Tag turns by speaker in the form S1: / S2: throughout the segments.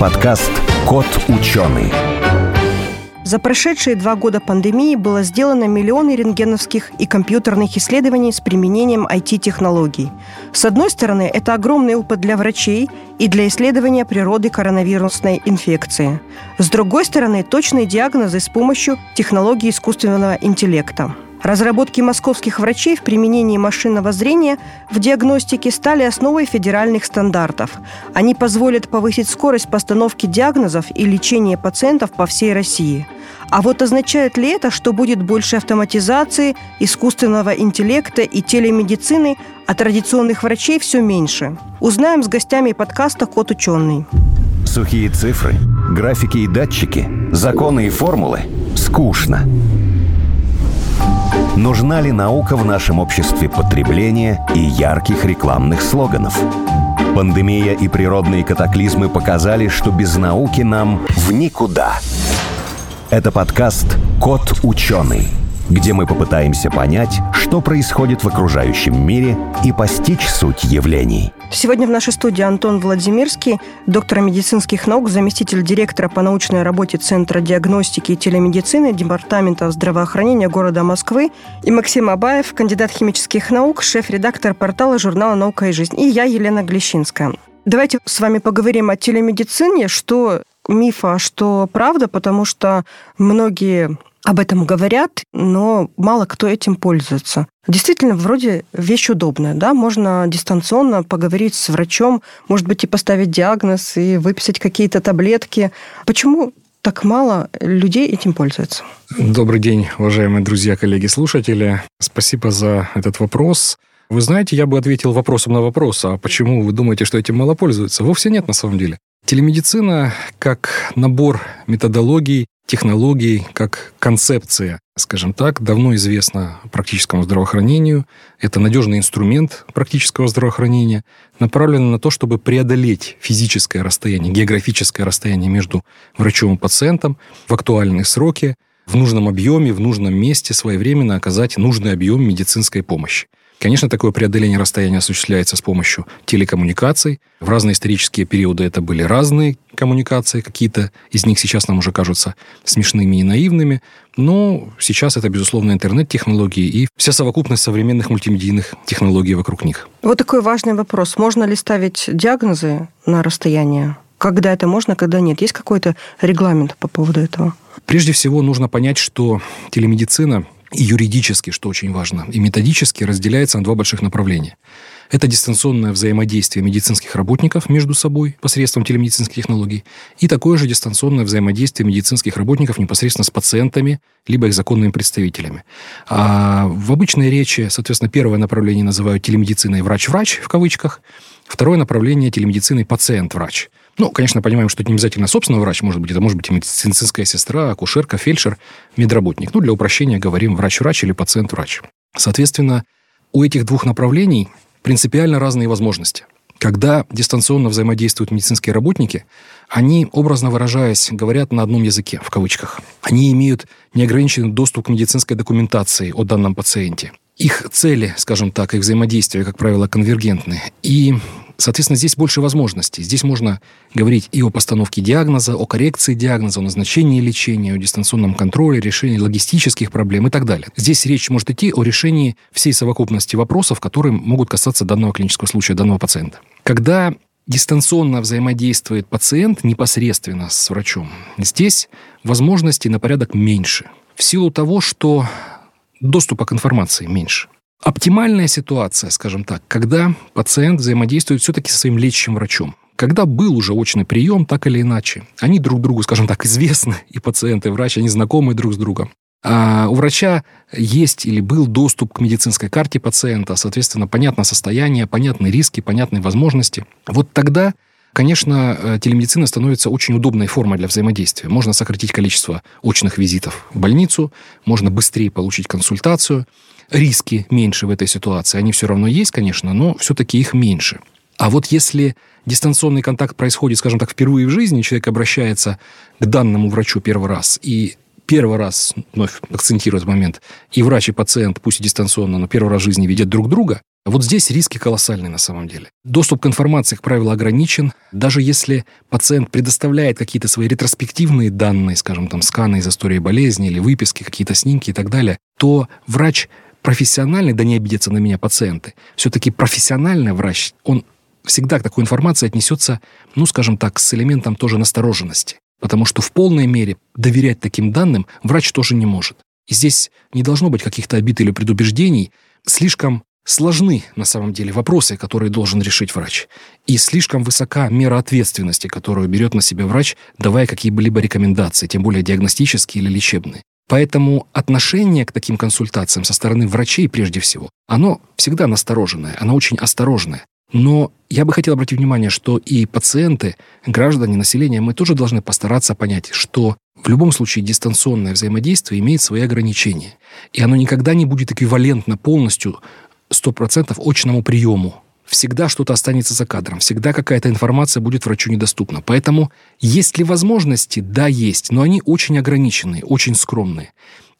S1: подкаст «Кот ученый».
S2: За прошедшие два года пандемии было сделано миллионы рентгеновских и компьютерных исследований с применением IT-технологий. С одной стороны, это огромный опыт для врачей и для исследования природы коронавирусной инфекции. С другой стороны, точные диагнозы с помощью технологий искусственного интеллекта. Разработки московских врачей в применении машинного зрения в диагностике стали основой федеральных стандартов. Они позволят повысить скорость постановки диагнозов и лечения пациентов по всей России. А вот означает ли это, что будет больше автоматизации, искусственного интеллекта и телемедицины, а традиционных врачей все меньше? Узнаем с гостями подкаста «Кот ученый».
S1: Сухие цифры, графики и датчики, законы и формулы – скучно. Нужна ли наука в нашем обществе потребления и ярких рекламных слоганов? Пандемия и природные катаклизмы показали, что без науки нам в никуда. Это подкаст «Кот ученый», где мы попытаемся понять, что происходит в окружающем мире и постичь суть явлений –
S2: Сегодня в нашей студии Антон Владимирский, доктор медицинских наук, заместитель директора по научной работе Центра диагностики и телемедицины Департамента здравоохранения города Москвы, и Максим Абаев, кандидат химических наук, шеф-редактор портала журнала «Наука и жизнь», и я, Елена Глещинская. Давайте с вами поговорим о телемедицине, что мифа, что правда, потому что многие об этом говорят, но мало кто этим пользуется. Действительно, вроде вещь удобная, да, можно дистанционно поговорить с врачом, может быть, и поставить диагноз, и выписать какие-то таблетки. Почему так мало людей этим пользуются?
S3: Добрый день, уважаемые друзья, коллеги, слушатели. Спасибо за этот вопрос. Вы знаете, я бы ответил вопросом на вопрос, а почему вы думаете, что этим мало пользуются? Вовсе нет на самом деле. Телемедицина как набор методологий, технологий, как концепция, скажем так, давно известна практическому здравоохранению. Это надежный инструмент практического здравоохранения, направленный на то, чтобы преодолеть физическое расстояние, географическое расстояние между врачом и пациентом в актуальные сроки, в нужном объеме, в нужном месте своевременно оказать нужный объем медицинской помощи. Конечно, такое преодоление расстояния осуществляется с помощью телекоммуникаций. В разные исторические периоды это были разные коммуникации, какие-то из них сейчас нам уже кажутся смешными и наивными, но сейчас это, безусловно, интернет-технологии и вся совокупность современных мультимедийных технологий вокруг них.
S2: Вот такой важный вопрос. Можно ли ставить диагнозы на расстояние? Когда это можно, когда нет? Есть какой-то регламент по поводу этого?
S3: Прежде всего, нужно понять, что телемедицина и юридически, что очень важно, и методически разделяется на два больших направления. Это дистанционное взаимодействие медицинских работников между собой посредством телемедицинских технологий и такое же дистанционное взаимодействие медицинских работников непосредственно с пациентами, либо их законными представителями. А в обычной речи, соответственно, первое направление называют телемедициной «врач-врач» в кавычках, второе направление телемедициной «пациент-врач». Ну, конечно, понимаем, что это не обязательно собственный врач, может быть, это может быть и медицинская сестра, акушерка, фельдшер, медработник. Ну, для упрощения говорим врач-врач или пациент-врач. Соответственно, у этих двух направлений принципиально разные возможности. Когда дистанционно взаимодействуют медицинские работники, они, образно выражаясь, говорят на одном языке, в кавычках. Они имеют неограниченный доступ к медицинской документации о данном пациенте. Их цели, скажем так, их взаимодействия, как правило, конвергентны. И Соответственно, здесь больше возможностей. Здесь можно говорить и о постановке диагноза, о коррекции диагноза, о назначении лечения, о дистанционном контроле, решении логистических проблем и так далее. Здесь речь может идти о решении всей совокупности вопросов, которые могут касаться данного клинического случая, данного пациента. Когда дистанционно взаимодействует пациент непосредственно с врачом, здесь возможностей на порядок меньше. В силу того, что доступа к информации меньше. Оптимальная ситуация, скажем так, когда пациент взаимодействует все-таки со своим лечащим врачом. Когда был уже очный прием, так или иначе, они друг другу, скажем так, известны, и пациент, и врач, они знакомы друг с другом. А у врача есть или был доступ к медицинской карте пациента, соответственно, понятно состояние, понятны риски, понятны возможности. Вот тогда Конечно, э, телемедицина становится очень удобной формой для взаимодействия. Можно сократить количество очных визитов в больницу, можно быстрее получить консультацию, риски меньше в этой ситуации. Они все равно есть, конечно, но все-таки их меньше. А вот если дистанционный контакт происходит, скажем так, впервые в жизни, человек обращается к данному врачу первый раз, и первый раз, вновь акцентирую этот момент, и врач, и пациент, пусть и дистанционно, но первый раз в жизни видят друг друга, Вот здесь риски колоссальные на самом деле. Доступ к информации, как правило, ограничен. Даже если пациент предоставляет какие-то свои ретроспективные данные, скажем, там, сканы из истории болезни или выписки, какие-то снимки и так далее, то врач профессиональный, да не обидятся на меня пациенты, все-таки профессиональный врач, он всегда к такой информации отнесется, ну, скажем так, с элементом тоже настороженности. Потому что в полной мере доверять таким данным врач тоже не может. И здесь не должно быть каких-то обид или предубеждений. Слишком сложны на самом деле вопросы, которые должен решить врач. И слишком высока мера ответственности, которую берет на себя врач, давая какие-либо рекомендации, тем более диагностические или лечебные. Поэтому отношение к таким консультациям со стороны врачей прежде всего, оно всегда настороженное, оно очень осторожное. Но я бы хотел обратить внимание, что и пациенты, граждане, население, мы тоже должны постараться понять, что в любом случае дистанционное взаимодействие имеет свои ограничения. И оно никогда не будет эквивалентно полностью 100% очному приему. Всегда что-то останется за кадром, всегда какая-то информация будет врачу недоступна. Поэтому есть ли возможности? Да, есть, но они очень ограниченные, очень скромные.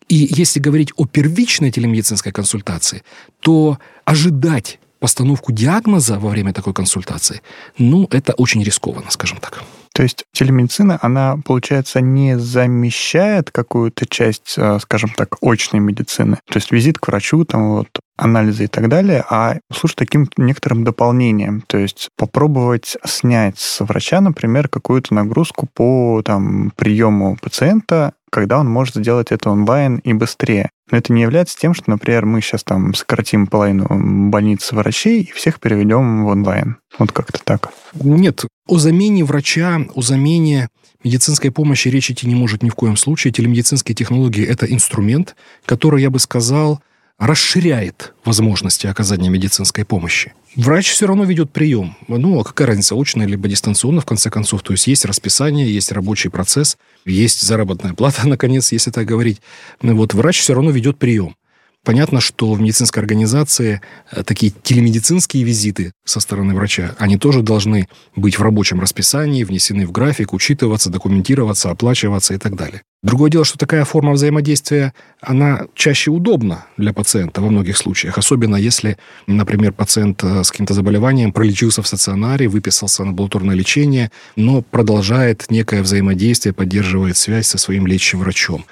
S3: И если говорить о первичной телемедицинской консультации, то ожидать постановку диагноза во время такой консультации, ну, это очень рискованно, скажем так.
S4: То есть телемедицина, она, получается, не замещает какую-то часть, э, скажем так, очной медицины. То есть визит к врачу, там вот анализы и так далее, а служит таким некоторым дополнением. То есть попробовать снять с врача, например, какую-то нагрузку по там, приему пациента, когда он может сделать это онлайн и быстрее. Но это не является тем, что, например, мы сейчас там сократим половину больниц врачей и всех переведем в онлайн. Вот как-то так.
S3: Нет, о замене врача, о замене медицинской помощи речь идти не может ни в коем случае. Телемедицинские технологии – это инструмент, который, я бы сказал, расширяет возможности оказания медицинской помощи. Врач все равно ведет прием. Ну, а какая разница, очно либо дистанционно, в конце концов. То есть есть расписание, есть рабочий процесс, есть заработная плата, наконец, если так говорить. Вот врач все равно ведет прием. Понятно, что в медицинской организации э, такие телемедицинские визиты со стороны врача, они тоже должны быть в рабочем расписании, внесены в график, учитываться, документироваться, оплачиваться и так далее. Другое дело, что такая форма взаимодействия, она чаще удобна для пациента во многих случаях, особенно если, например, пациент э, с каким-то заболеванием пролечился в стационаре, выписался на амбулаторное лечение, но продолжает некое взаимодействие, поддерживает связь со своим лечащим врачом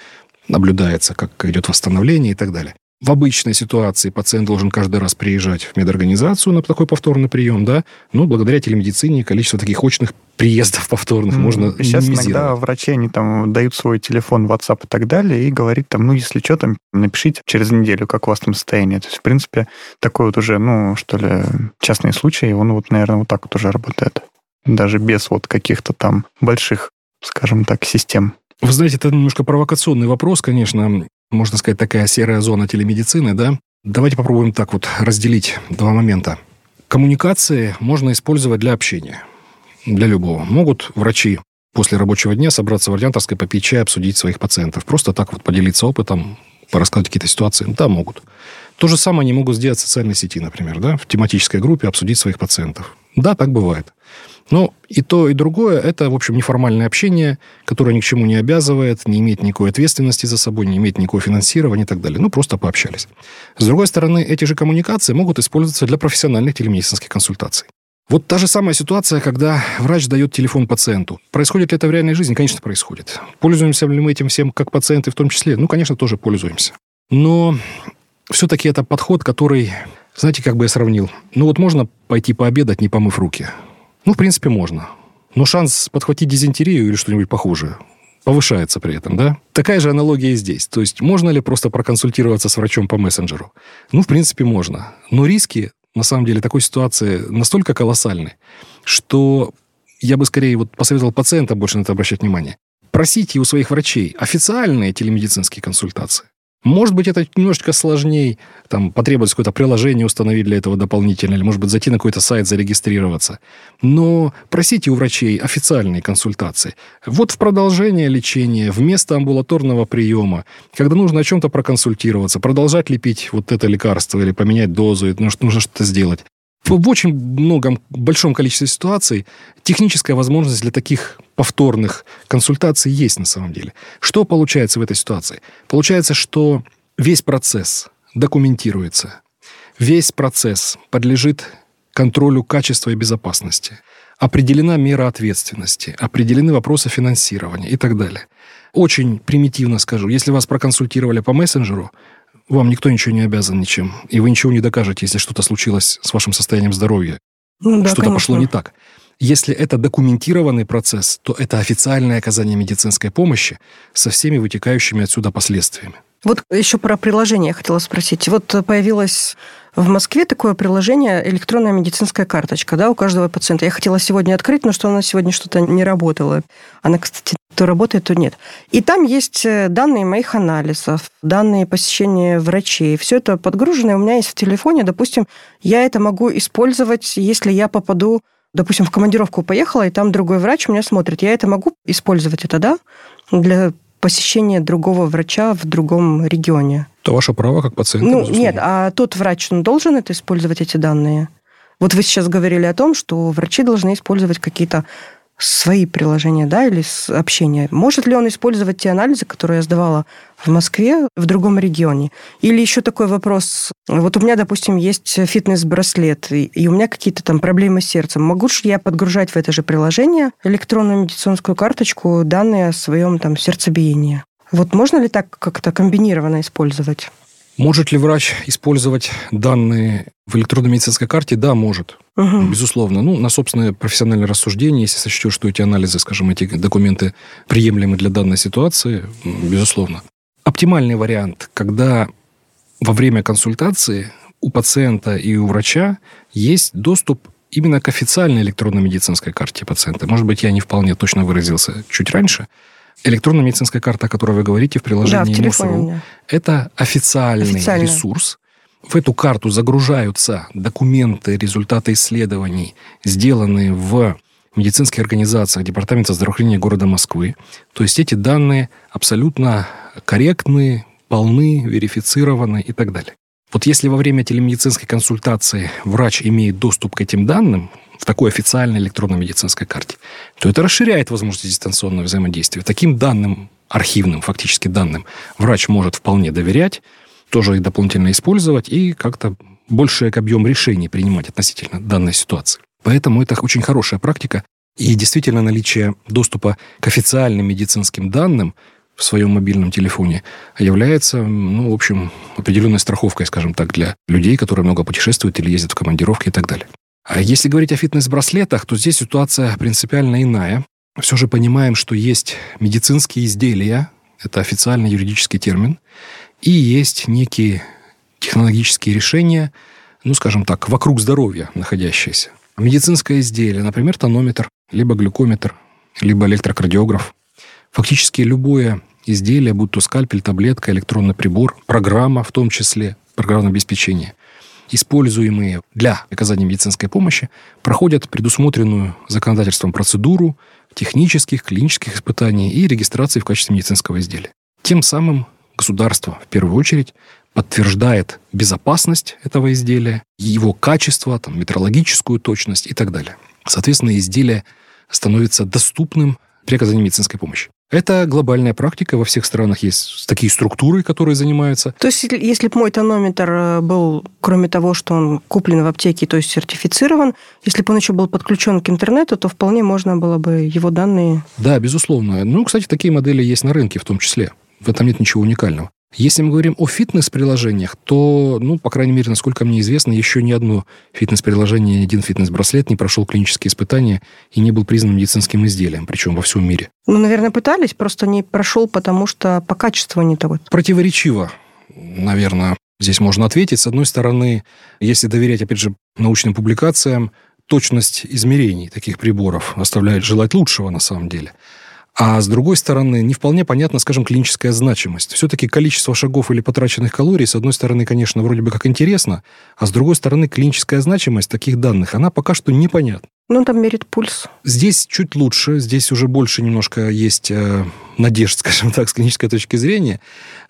S3: наблюдается, как идет восстановление и так далее. В обычной ситуации пациент должен каждый раз приезжать в медорганизацию на такой повторный прием, да, ну, благодаря телемедицине количество таких очных приездов повторных mm. можно
S4: Сейчас иногда врачи, они там дают свой телефон, WhatsApp и так далее, и говорит там, ну, если что, там, напишите через неделю, как у вас там состояние. То есть, в принципе, такой вот уже, ну, что ли, частный случай, он вот, наверное, вот так вот уже работает. Даже без вот каких-то там больших, скажем так, систем.
S3: Вы знаете, это немножко провокационный вопрос, конечно можно сказать, такая серая зона телемедицины, да? Давайте попробуем так вот разделить два момента. Коммуникации можно использовать для общения, для любого. Могут врачи после рабочего дня собраться в Ординаторской, попить чай, обсудить своих пациентов. Просто так вот поделиться опытом, порассказать какие-то ситуации. Да, могут. То же самое они могут сделать в социальной сети, например, да, в тематической группе обсудить своих пациентов. Да, так бывает. Ну, и то, и другое – это, в общем, неформальное общение, которое ни к чему не обязывает, не имеет никакой ответственности за собой, не имеет никакого финансирования и так далее. Ну, просто пообщались. С другой стороны, эти же коммуникации могут использоваться для профессиональных телемедицинских консультаций. Вот та же самая ситуация, когда врач дает телефон пациенту. Происходит ли это в реальной жизни? Конечно, происходит. Пользуемся ли мы этим всем как пациенты в том числе? Ну, конечно, тоже пользуемся. Но все-таки это подход, который, знаете, как бы я сравнил. Ну вот можно пойти пообедать, не помыв руки. Ну, в принципе, можно. Но шанс подхватить дизентерию или что-нибудь похожее повышается при этом, да? Такая же аналогия и здесь. То есть можно ли просто проконсультироваться с врачом по мессенджеру? Ну, в принципе, можно. Но риски, на самом деле, такой ситуации настолько колоссальны, что я бы скорее вот посоветовал пациента больше на это обращать внимание. Просите у своих врачей официальные телемедицинские консультации. Может быть, это немножечко сложнее, там, потребуется какое-то приложение установить для этого дополнительно, или, может быть, зайти на какой-то сайт, зарегистрироваться. Но просите у врачей официальные консультации. Вот в продолжение лечения, вместо амбулаторного приема, когда нужно о чем-то проконсультироваться, продолжать лепить вот это лекарство или поменять дозу, нужно что-то сделать. В очень многом, большом количестве ситуаций техническая возможность для таких повторных консультаций есть на самом деле. Что получается в этой ситуации? Получается, что весь процесс документируется, Весь процесс подлежит контролю качества и безопасности. Определена мера ответственности, определены вопросы финансирования и так далее. Очень примитивно скажу, если вас проконсультировали по мессенджеру, вам никто ничего не обязан ничем. И вы ничего не докажете, если что-то случилось с вашим состоянием здоровья. Ну, да, что-то пошло не так. Если это документированный процесс, то это официальное оказание медицинской помощи со всеми вытекающими отсюда последствиями.
S2: Вот еще про приложение я хотела спросить. Вот появилось в Москве такое приложение электронная медицинская карточка, да, у каждого пациента. Я хотела сегодня открыть, но что она сегодня что-то не работала. Она, кстати, то работает, то нет. И там есть э, данные моих анализов, данные посещения врачей. Все это подгружено, у меня есть в телефоне. Допустим, я это могу использовать, если я попаду допустим, в командировку поехала, и там другой врач меня смотрит. Я это могу использовать, это да, для посещения другого врача в другом регионе.
S3: Это ваше право как пациента,
S2: Ну, нет, а тот врач, он должен это использовать, эти данные? Вот вы сейчас говорили о том, что врачи должны использовать какие-то свои приложения, да, или общения. Может ли он использовать те анализы, которые я сдавала в Москве, в другом регионе? Или еще такой вопрос. Вот у меня, допустим, есть фитнес-браслет, и у меня какие-то там проблемы с сердцем. Могу ли я подгружать в это же приложение электронную медицинскую карточку данные о своем там сердцебиении? Вот можно ли так как-то комбинированно использовать?
S3: Может ли врач использовать данные в электронной медицинской карте? Да, может. Угу. Безусловно. Ну, на собственное профессиональное рассуждение, если сочтет, что эти анализы, скажем, эти документы приемлемы для данной ситуации, безусловно. Оптимальный вариант, когда во время консультации у пациента и у врача есть доступ именно к официальной электронной медицинской карте пациента. Может быть, я не вполне точно выразился чуть раньше – Электронная медицинская карта, о которой вы говорите в приложении да, в МОСРУ, это официальный Официально. ресурс. В эту карту загружаются документы, результаты исследований, сделанные в медицинских организациях Департамента здравоохранения города Москвы. То есть эти данные абсолютно корректны, полны, верифицированы и так далее. Вот если во время телемедицинской консультации врач имеет доступ к этим данным, в такой официальной электронной медицинской карте, то это расширяет возможности дистанционного взаимодействия. Таким данным, архивным фактически данным, врач может вполне доверять, тоже их дополнительно использовать и как-то больший объем решений принимать относительно данной ситуации. Поэтому это очень хорошая практика. И действительно наличие доступа к официальным медицинским данным в своем мобильном телефоне является, ну, в общем, определенной страховкой, скажем так, для людей, которые много путешествуют или ездят в командировки и так далее. А если говорить о фитнес-браслетах, то здесь ситуация принципиально иная. Все же понимаем, что есть медицинские изделия, это официальный юридический термин, и есть некие технологические решения, ну, скажем так, вокруг здоровья находящиеся. Медицинское изделие, например, тонометр, либо глюкометр, либо электрокардиограф. Фактически любое изделие, будь то скальпель, таблетка, электронный прибор, программа в том числе, программное обеспечение – используемые для оказания медицинской помощи, проходят предусмотренную законодательством процедуру технических, клинических испытаний и регистрации в качестве медицинского изделия. Тем самым государство, в первую очередь, подтверждает безопасность этого изделия, его качество, там, метрологическую точность и так далее. Соответственно, изделие становится доступным при оказании медицинской помощи. Это глобальная практика. Во всех странах есть такие структуры, которые занимаются.
S2: То есть, если бы мой тонометр э, был, кроме того, что он куплен в аптеке, то есть сертифицирован, если бы он еще был подключен к интернету, то вполне можно было бы его данные...
S3: Да, безусловно. Ну, кстати, такие модели есть на рынке в том числе. В этом нет ничего уникального. Если мы говорим о фитнес-приложениях, то, ну, по крайней мере, насколько мне известно, еще ни одно фитнес-приложение, ни один фитнес-браслет не прошел клинические испытания и не был признан медицинским изделием, причем во всем мире.
S2: Ну, наверное, пытались, просто не прошел, потому что по качеству не того.
S3: Противоречиво, наверное, здесь можно ответить. С одной стороны, если доверять, опять же, научным публикациям, точность измерений таких приборов оставляет желать лучшего на самом деле. А с другой стороны, не вполне понятна, скажем, клиническая значимость. Все-таки количество шагов или потраченных калорий, с одной стороны, конечно, вроде бы как интересно, а с другой стороны, клиническая значимость таких данных, она пока что непонятна.
S2: Ну, там мерит пульс.
S3: Здесь чуть лучше, здесь уже больше немножко есть э, надежд, скажем так, с клинической точки зрения,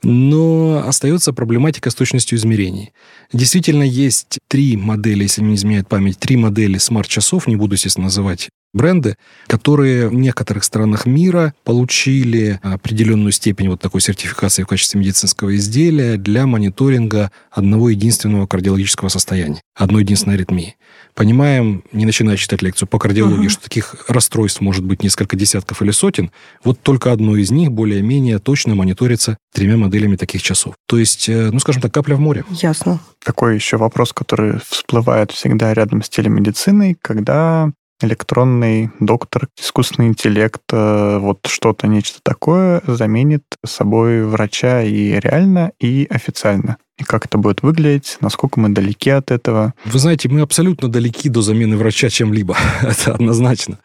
S3: но остается проблематика с точностью измерений. Действительно, есть три модели, если не изменяет память, три модели смарт-часов, не буду, естественно, называть бренды, которые в некоторых странах мира получили определенную степень вот такой сертификации в качестве медицинского изделия для мониторинга одного единственного кардиологического состояния, одной единственной аритмии. Понимаем, не начиная читать лекцию по кардиологии, угу. что таких расстройств может быть несколько десятков или сотен, вот только одно из них более-менее точно мониторится тремя моделями таких часов. То есть, э, ну, скажем так, капля в море.
S2: Ясно.
S4: Такой еще вопрос, который всплывает всегда рядом с телемедициной, когда электронный доктор, искусственный интеллект, э, вот что-то, нечто такое заменит собой врача и реально, и официально. И как это будет выглядеть, насколько мы далеки от этого.
S3: Вы знаете, мы абсолютно далеки до замены врача чем-либо. это однозначно.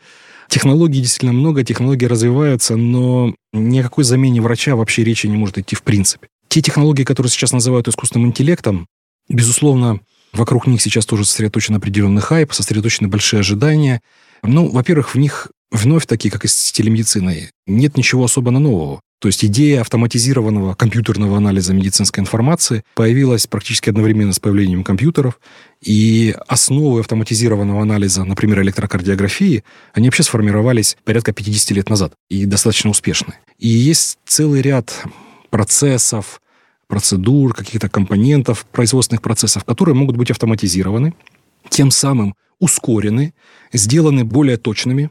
S3: Технологий действительно много, технологии развиваются, но ни о какой замене врача вообще речи не может идти в принципе. Те технологии, которые сейчас называют искусственным интеллектом, безусловно, Вокруг них сейчас тоже сосредоточен определенный хайп, сосредоточены большие ожидания. Ну, во-первых, в них вновь такие, как и с телемедициной, нет ничего особо нового. То есть идея автоматизированного компьютерного анализа медицинской информации появилась практически одновременно с появлением компьютеров, и основы автоматизированного анализа, например, электрокардиографии, они вообще сформировались порядка 50 лет назад и достаточно успешны. И есть целый ряд процессов, процедур, каких-то компонентов производственных процессов, которые могут быть автоматизированы, тем самым ускорены, сделаны более точными,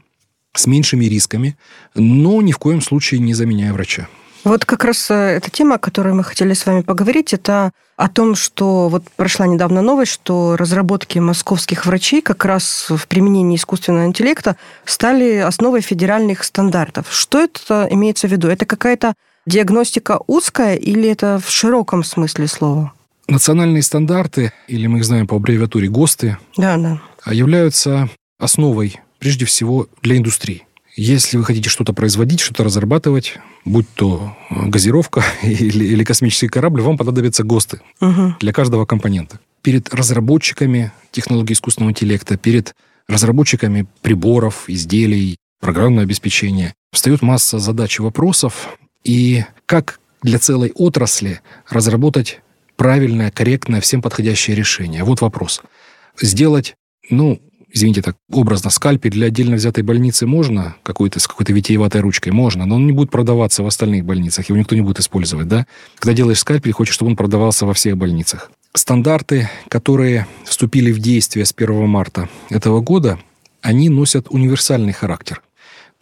S3: с меньшими рисками, но ни в коем случае не заменяя врача.
S2: Вот как раз э, эта тема, о которой мы хотели с вами поговорить, это о том, что вот прошла недавно новость, что разработки московских врачей как раз в применении искусственного интеллекта стали основой федеральных стандартов. Что это имеется в виду? Это какая-то Диагностика узкая или это в широком смысле слова?
S3: Национальные стандарты, или мы их знаем по аббревиатуре ГОСТы,
S2: да, да.
S3: являются основой прежде всего для индустрии. Если вы хотите что-то производить, что-то разрабатывать, будь то газировка или, или космический корабль, вам понадобятся ГОСТы угу. для каждого компонента. Перед разработчиками технологий искусственного интеллекта, перед разработчиками приборов, изделий, программного обеспечения встает масса задач и вопросов, и как для целой отрасли разработать правильное, корректное, всем подходящее решение? Вот вопрос. Сделать, ну, извините так, образно, скальпель для отдельно взятой больницы можно, какой-то, с какой-то витиеватой ручкой можно, но он не будет продаваться в остальных больницах, его никто не будет использовать, да? Когда делаешь скальпель, хочешь, чтобы он продавался во всех больницах. Стандарты, которые вступили в действие с 1 марта этого года, они носят универсальный характер –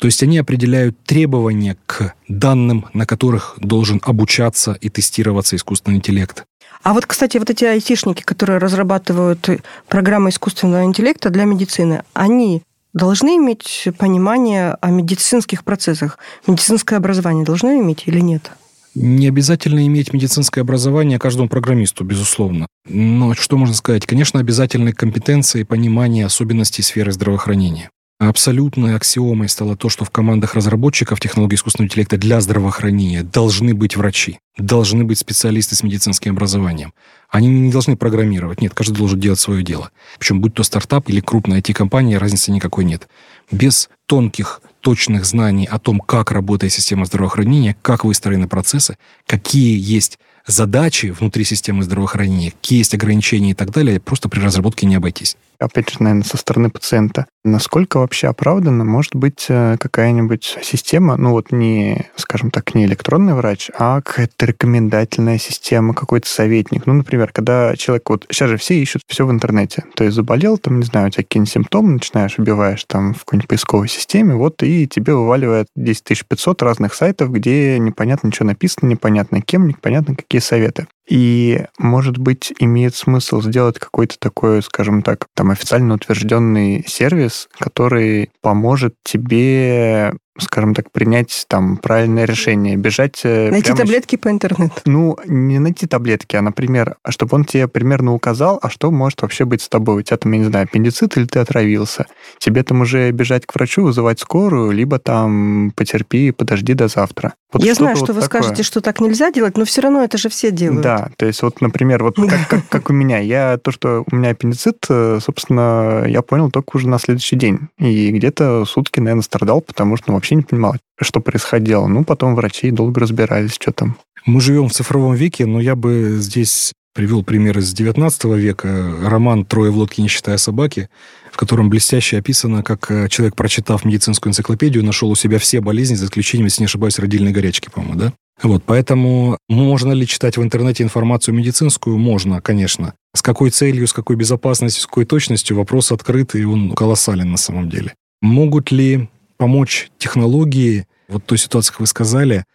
S3: то есть они определяют требования к данным, на которых должен обучаться и тестироваться искусственный интеллект.
S2: А вот, кстати, вот эти айтишники, которые разрабатывают программы искусственного интеллекта для медицины, они должны иметь понимание о медицинских процессах? Медицинское образование должны иметь или нет?
S3: Не обязательно иметь медицинское образование каждому программисту, безусловно. Но что можно сказать? Конечно, обязательны компетенции и понимание особенностей сферы здравоохранения. Абсолютной аксиомой стало то, что в командах разработчиков технологий искусственного интеллекта для здравоохранения должны быть врачи, должны быть специалисты с медицинским образованием. Они не должны программировать. Нет, каждый должен делать свое дело. Причем будь то стартап или крупная IT-компания, разницы никакой нет. Без тонких, точных знаний о том, как работает система здравоохранения, как выстроены процессы, какие есть задачи внутри системы здравоохранения, какие есть ограничения и так далее, просто при разработке не обойтись
S4: опять же, наверное, со стороны пациента. Насколько вообще оправданно может быть э, какая-нибудь система, ну вот не, скажем так, не электронный врач, а какая-то рекомендательная система, какой-то советник. Ну, например, когда человек, вот сейчас же все ищут все в интернете. То есть заболел, там, не знаю, у тебя какие-нибудь симптомы, начинаешь, убиваешь там в какой-нибудь поисковой системе, вот, и тебе вываливает 10 500 разных сайтов, где непонятно, что написано, непонятно кем, непонятно какие советы. И, может быть, имеет смысл сделать какой-то такой, скажем так, там официально утвержденный сервис, который поможет тебе скажем так, принять там правильное решение, бежать...
S2: Э, найти прямо... таблетки по интернету.
S4: Ну, не найти таблетки, а, например, чтобы он тебе примерно указал, а что может вообще быть с тобой. У тебя там, я не знаю, аппендицит или ты отравился. Тебе там уже бежать к врачу, вызывать скорую, либо там потерпи, подожди до завтра.
S2: Вот я знаю, что вот вы такое. скажете, что так нельзя делать, но все равно это же все делают.
S4: Да, то есть вот, например, вот как, как, как у меня. Я то, что у меня аппендицит, э, собственно, я понял только уже на следующий день. И где-то сутки, наверное, страдал, потому что ну, вообще не понимал, что происходило. Ну, потом врачи долго разбирались, что там.
S3: Мы живем в цифровом веке, но я бы здесь привел пример из 19 века, роман «Трое в лодке, не считая собаки», в котором блестяще описано, как э, человек, прочитав медицинскую энциклопедию, нашел у себя все болезни, за исключением, если не ошибаюсь, родильной горячки, по-моему, да? Вот, поэтому можно ли читать в интернете информацию медицинскую? Можно, конечно. С какой целью, с какой безопасностью, с какой точностью вопрос открыт, и он колоссален на самом деле. Могут ли помочь технологии, вот той ситуации, как вы сказали,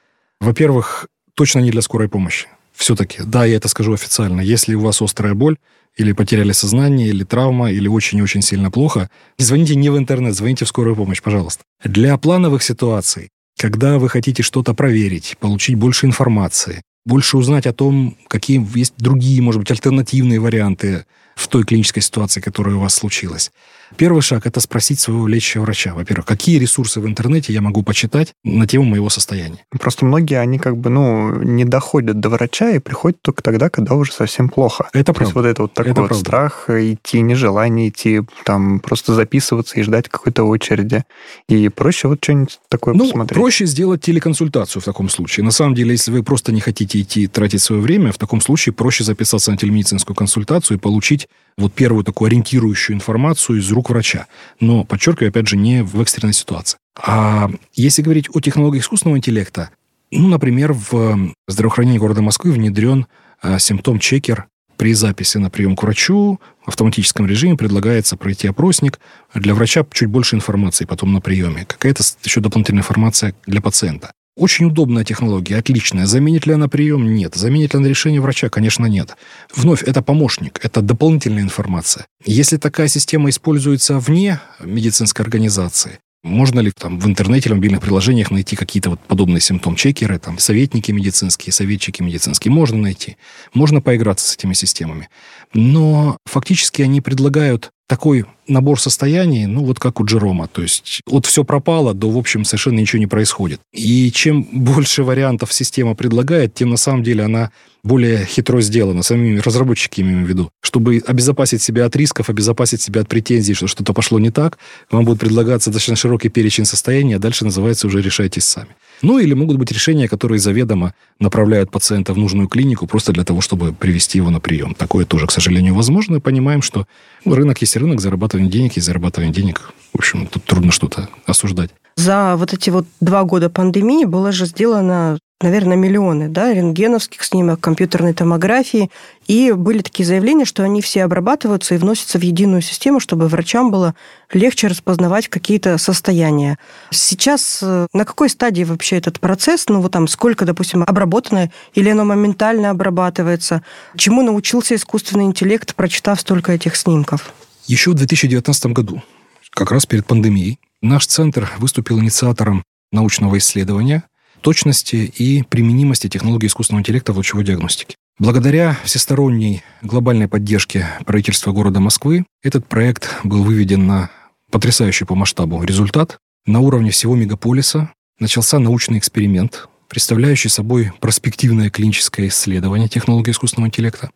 S3: во-первых, точно не для скорой помощи. Все-таки, да, я это скажу официально. Если у вас острая боль, или потеряли сознание, или травма, или очень-очень сильно плохо, звоните не в интернет, звоните в скорую помощь, пожалуйста. Для плановых ситуаций, когда вы хотите что-то проверить, получить больше информации, больше узнать о том, какие есть другие, может быть, альтернативные варианты в той клинической ситуации, которая у вас случилась. Первый шаг – это спросить своего лечащего врача. Во-первых, какие ресурсы в интернете я могу почитать на тему моего состояния?
S4: Просто многие, они как бы, ну, не доходят до врача и приходят только тогда, когда уже совсем плохо.
S3: Это
S4: То
S3: правда.
S4: есть вот это вот такой
S3: Это
S4: вот
S3: правда.
S4: страх идти, нежелание идти, там, просто записываться и ждать какой-то очереди. И проще вот что-нибудь такое
S3: Ну,
S4: посмотреть.
S3: проще сделать телеконсультацию в таком случае. На самом деле, если вы просто не хотите идти тратить свое время, в таком случае проще записаться на телемедицинскую консультацию и получить вот первую такую ориентирующую информацию из рук врача. Но, подчеркиваю, опять же, не в экстренной ситуации. А если говорить о технологии искусственного интеллекта, ну, например, в здравоохранении города Москвы внедрен а, симптом-чекер при записи на прием к врачу в автоматическом режиме предлагается пройти опросник. Для врача чуть больше информации потом на приеме. Какая-то еще дополнительная информация для пациента. Очень удобная технология, отличная. Заменит ли она прием? Нет. Заменит ли она решение врача? Конечно, нет. Вновь, это помощник, это дополнительная информация. Если такая система используется вне медицинской организации, можно ли там в интернете или в мобильных приложениях найти какие-то вот подобные симптом-чекеры, там, советники медицинские, советчики медицинские? Можно найти. Можно поиграться с этими системами. Но фактически они предлагают такой набор состояний, ну, вот как у Джерома. То есть от все пропало до, в общем, совершенно ничего не происходит. И чем больше вариантов система предлагает, тем на самом деле она более хитро сделана, самими разработчиками имею в виду. Чтобы обезопасить себя от рисков, обезопасить себя от претензий, что что-то пошло не так, вам будет предлагаться достаточно широкий перечень состояний, а дальше называется уже решайтесь сами. Ну, или могут быть решения, которые заведомо направляют пациента в нужную клинику просто для того, чтобы привести его на прием. Такое тоже, к сожалению, возможно. И понимаем, что ну, рынок есть рынок, зарабатывание денег есть зарабатывание денег. В общем, тут трудно что-то осуждать.
S2: За вот эти вот два года пандемии было же сделано, наверное, миллионы да, рентгеновских снимок, компьютерной томографии. И были такие заявления, что они все обрабатываются и вносятся в единую систему, чтобы врачам было легче распознавать какие-то состояния. Сейчас э, на какой стадии вообще этот процесс? Ну, вот там сколько, допустим, обработано, или оно моментально обрабатывается? Чему научился искусственный интеллект, прочитав столько этих снимков?
S3: Еще в 2019 году, как раз перед пандемией, наш центр выступил инициатором научного исследования точности и применимости технологий искусственного интеллекта в лучевой диагностике. Благодаря всесторонней глобальной поддержке правительства города Москвы этот проект был выведен на потрясающий по масштабу результат. На уровне всего мегаполиса начался научный эксперимент, представляющий собой проспективное клиническое исследование технологий искусственного интеллекта.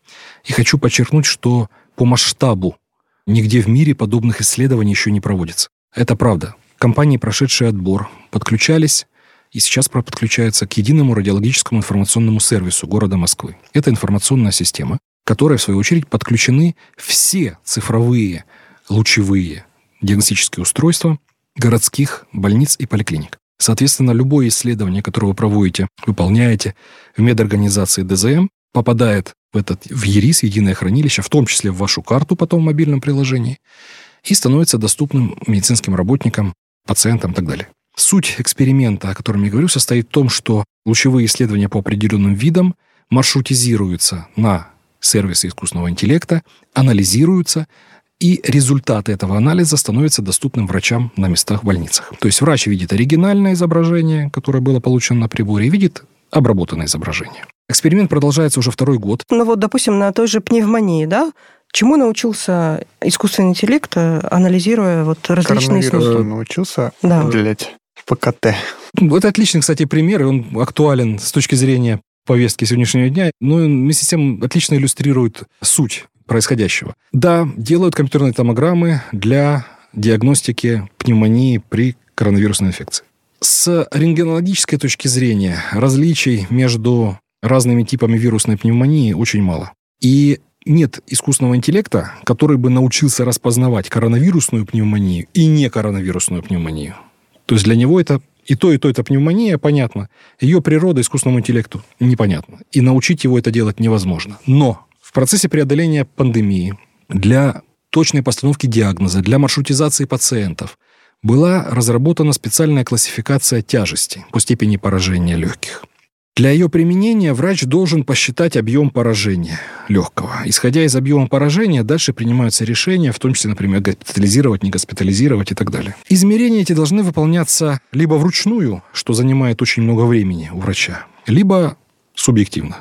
S3: И хочу подчеркнуть, что по масштабу нигде в мире подобных исследований еще не проводится. Это правда. Компании, прошедшие отбор, подключались и сейчас подключаются к единому радиологическому информационному сервису города Москвы. Это информационная система, которой, в свою очередь, подключены все цифровые лучевые диагностические устройства городских больниц и поликлиник. Соответственно, любое исследование, которое вы проводите, выполняете в медорганизации ДЗМ, попадает в этот в ЕРИС, единое хранилище, в том числе в вашу карту потом в мобильном приложении, и становится доступным медицинским работникам, пациентам и так далее. Суть эксперимента, о котором я говорю, состоит в том, что лучевые исследования по определенным видам маршрутизируются на сервисы искусственного интеллекта, анализируются, и результаты этого анализа становятся доступным врачам на местах в больницах. То есть врач видит оригинальное изображение, которое было получено на приборе, и видит обработанное изображение. Эксперимент продолжается уже второй год.
S2: Ну вот, допустим, на той же пневмонии, да, чему научился искусственный интеллект, э, анализируя вот различные снимки?
S4: научился
S2: Да.
S4: определять ПКТ.
S3: Это отличный, кстати, пример, и он актуален с точки зрения повестки сегодняшнего дня, но он вместе с тем отлично иллюстрирует суть происходящего. Да, делают компьютерные томограммы для диагностики пневмонии при коронавирусной инфекции. С рентгенологической точки зрения различий между разными типами вирусной пневмонии очень мало. И нет искусственного интеллекта, который бы научился распознавать коронавирусную пневмонию и не коронавирусную пневмонию. То есть для него это и то, и то это пневмония, понятно. Ее природа искусственному интеллекту непонятна. И научить его это делать невозможно. Но в процессе преодоления пандемии для точной постановки диагноза, для маршрутизации пациентов была разработана специальная классификация тяжести по степени поражения легких. Для ее применения врач должен посчитать объем поражения легкого. Исходя из объема поражения, дальше принимаются решения, в том числе, например, госпитализировать, не госпитализировать и так далее. Измерения эти должны выполняться либо вручную, что занимает очень много времени у врача, либо субъективно,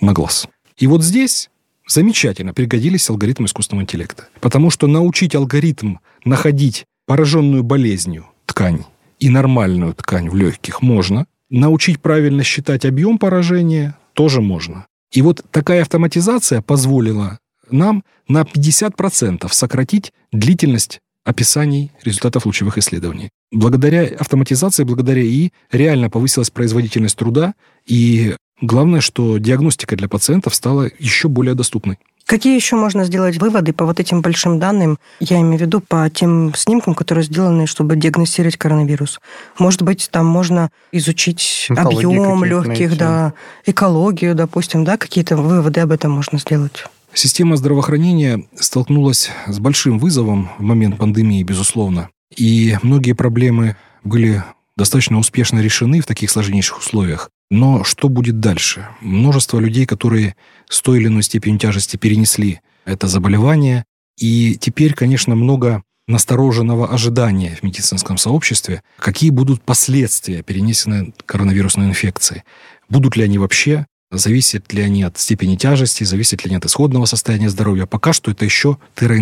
S3: на глаз. И вот здесь замечательно пригодились алгоритмы искусственного интеллекта. Потому что научить алгоритм находить пораженную болезнью ткань и нормальную ткань в легких можно – Научить правильно считать объем поражения тоже можно. И вот такая автоматизация позволила нам на 50% сократить длительность описаний результатов лучевых исследований. Благодаря автоматизации, благодаря ИИ реально повысилась производительность труда, и главное, что диагностика для пациентов стала еще более доступной.
S2: Какие еще можно сделать выводы по вот этим большим данным? Я имею в виду по тем снимкам, которые сделаны, чтобы диагностировать коронавирус. Может быть, там можно изучить объем легких, да, экологию, допустим, да, какие-то выводы об этом можно сделать.
S3: Система здравоохранения столкнулась с большим вызовом в момент пандемии, безусловно. И многие проблемы были достаточно успешно решены в таких сложнейших условиях. Но что будет дальше? Множество людей, которые с той или иной степенью тяжести перенесли это заболевание, и теперь, конечно, много настороженного ожидания в медицинском сообществе, какие будут последствия перенесенной коронавирусной инфекции. Будут ли они вообще, зависят ли они от степени тяжести, зависят ли они от исходного состояния здоровья. Пока что это еще терра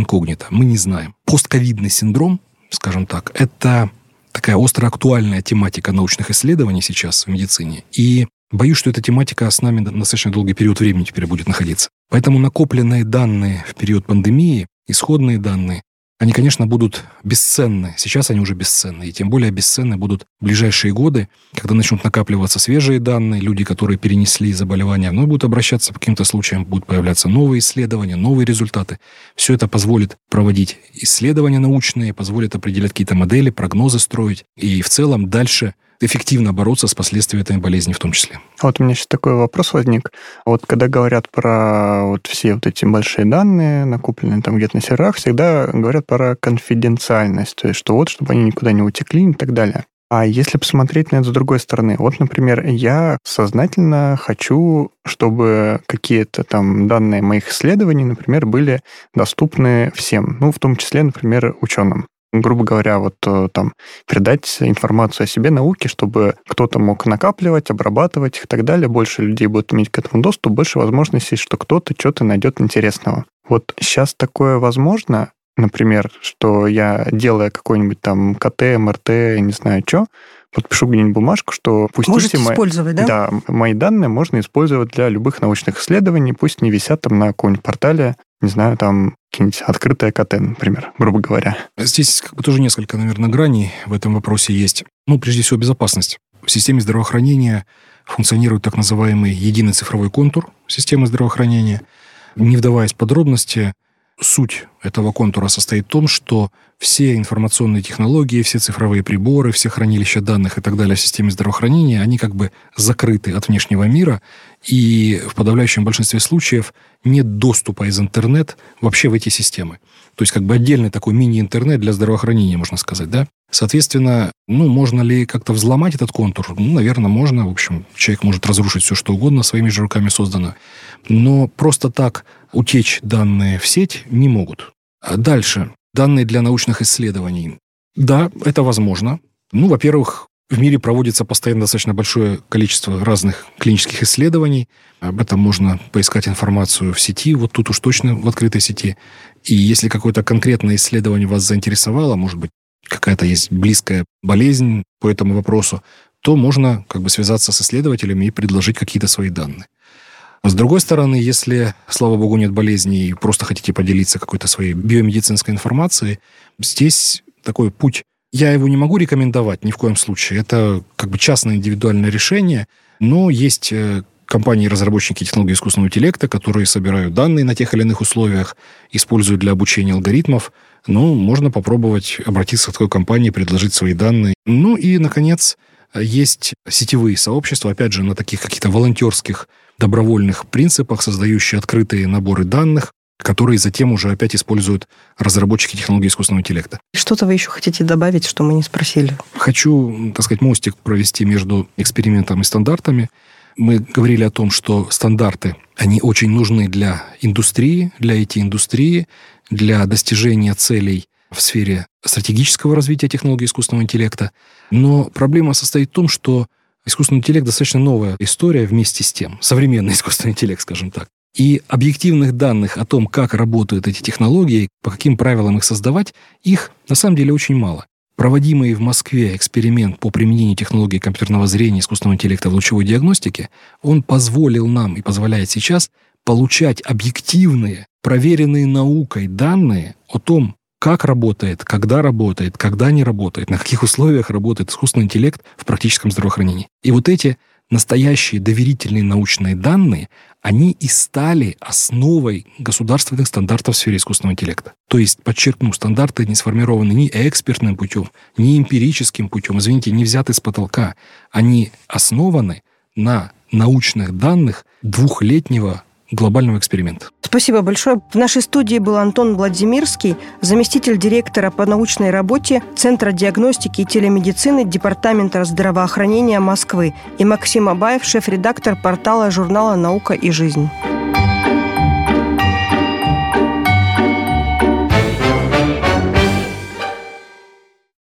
S3: мы не знаем. Постковидный синдром, скажем так, это такая остро актуальная тематика научных исследований сейчас в медицине. И боюсь, что эта тематика с нами на достаточно долгий период времени теперь будет находиться. Поэтому накопленные данные в период пандемии, исходные данные, они, конечно, будут бесценны. Сейчас они уже бесценны. И тем более бесценны будут ближайшие годы, когда начнут накапливаться свежие данные, люди, которые перенесли заболевания, вновь будут обращаться по каким-то случаям, будут появляться новые исследования, новые результаты. Все это позволит проводить исследования научные, позволит определять какие-то модели, прогнозы строить. И в целом дальше эффективно бороться с последствиями этой болезни в том числе.
S4: Вот у меня сейчас такой вопрос возник. Вот когда говорят про вот все вот эти большие данные, накопленные там где-то на серверах, всегда говорят про конфиденциальность, то есть что вот, чтобы они никуда не утекли и так далее. А если посмотреть на это с другой стороны, вот, например, я сознательно хочу, чтобы какие-то там данные моих исследований, например, были доступны всем, ну, в том числе, например, ученым грубо говоря, вот э, там передать информацию о себе науке, чтобы кто-то мог накапливать, обрабатывать их и так далее. Больше людей будет иметь к этому доступ, больше возможностей, что кто-то что-то найдет интересного. Вот сейчас такое возможно, например, что я, делая какой-нибудь там КТ, МРТ, не знаю что, подпишу где-нибудь бумажку, что пустите
S2: Можете мои, использовать, да?
S4: Да, мои данные можно использовать для любых научных исследований, пусть не висят там на каком-нибудь портале, не знаю, там какие-нибудь открытые КТ, например, грубо говоря.
S3: Здесь как бы тоже несколько, наверное, граней в этом вопросе есть. Ну, прежде всего, безопасность. В системе здравоохранения функционирует так называемый единый цифровой контур системы здравоохранения. Не вдаваясь в подробности, суть этого контура состоит в том, что все информационные технологии, все цифровые приборы, все хранилища данных и так далее в системе здравоохранения, они как бы закрыты от внешнего мира, и в подавляющем большинстве случаев нет доступа из интернет вообще в эти системы. То есть как бы отдельный такой мини-интернет для здравоохранения, можно сказать, да? Соответственно, ну, можно ли как-то взломать этот контур? Ну, наверное, можно. В общем, человек может разрушить все, что угодно своими же руками создано. Но просто так утечь данные в сеть не могут. А дальше. Данные для научных исследований. Да, это возможно. Ну, во-первых, в мире проводится постоянно достаточно большое количество разных клинических исследований. Об этом можно поискать информацию в сети, вот тут уж точно в открытой сети. И если какое-то конкретное исследование вас заинтересовало, может быть, какая-то есть близкая болезнь по этому вопросу, то можно как бы связаться с исследователями и предложить какие-то свои данные. С другой стороны, если, слава богу, нет болезни и просто хотите поделиться какой-то своей биомедицинской информацией, здесь такой путь. Я его не могу рекомендовать ни в коем случае. Это как бы частное индивидуальное решение, но есть э, компании-разработчики технологий искусственного интеллекта, которые собирают данные на тех или иных условиях, используют для обучения алгоритмов. Ну, можно попробовать обратиться к такой компании, предложить свои данные. Ну и, наконец, есть сетевые сообщества, опять же, на таких каких-то волонтерских, добровольных принципах, создающие открытые наборы данных, которые затем уже опять используют разработчики технологий искусственного интеллекта.
S2: Что-то вы еще хотите добавить, что мы не спросили?
S3: Хочу, так сказать, мостик провести между экспериментом и стандартами. Мы говорили о том, что стандарты, они очень нужны для индустрии, для IT-индустрии, для достижения целей в сфере стратегического развития технологий искусственного интеллекта. Но проблема состоит в том, что искусственный интеллект достаточно новая история вместе с тем, современный искусственный интеллект, скажем так. И объективных данных о том, как работают эти технологии, по каким правилам их создавать, их на самом деле очень мало. Проводимый в Москве эксперимент по применению технологий компьютерного зрения искусственного интеллекта в лучевой диагностике, он позволил нам и позволяет сейчас получать объективные, проверенные наукой данные о том, как работает, когда работает, когда не работает, на каких условиях работает искусственный интеллект в практическом здравоохранении. И вот эти настоящие доверительные научные данные, они и стали основой государственных стандартов в сфере искусственного интеллекта. То есть, подчеркну, стандарты не сформированы ни экспертным путем, ни эмпирическим путем, извините, не взяты с потолка. Они основаны на научных данных двухлетнего глобального эксперимента.
S2: Спасибо большое. В нашей студии был Антон Владимирский, заместитель директора по научной работе Центра диагностики и телемедицины Департамента здравоохранения Москвы и Максим Абаев, шеф-редактор портала журнала «Наука и жизнь».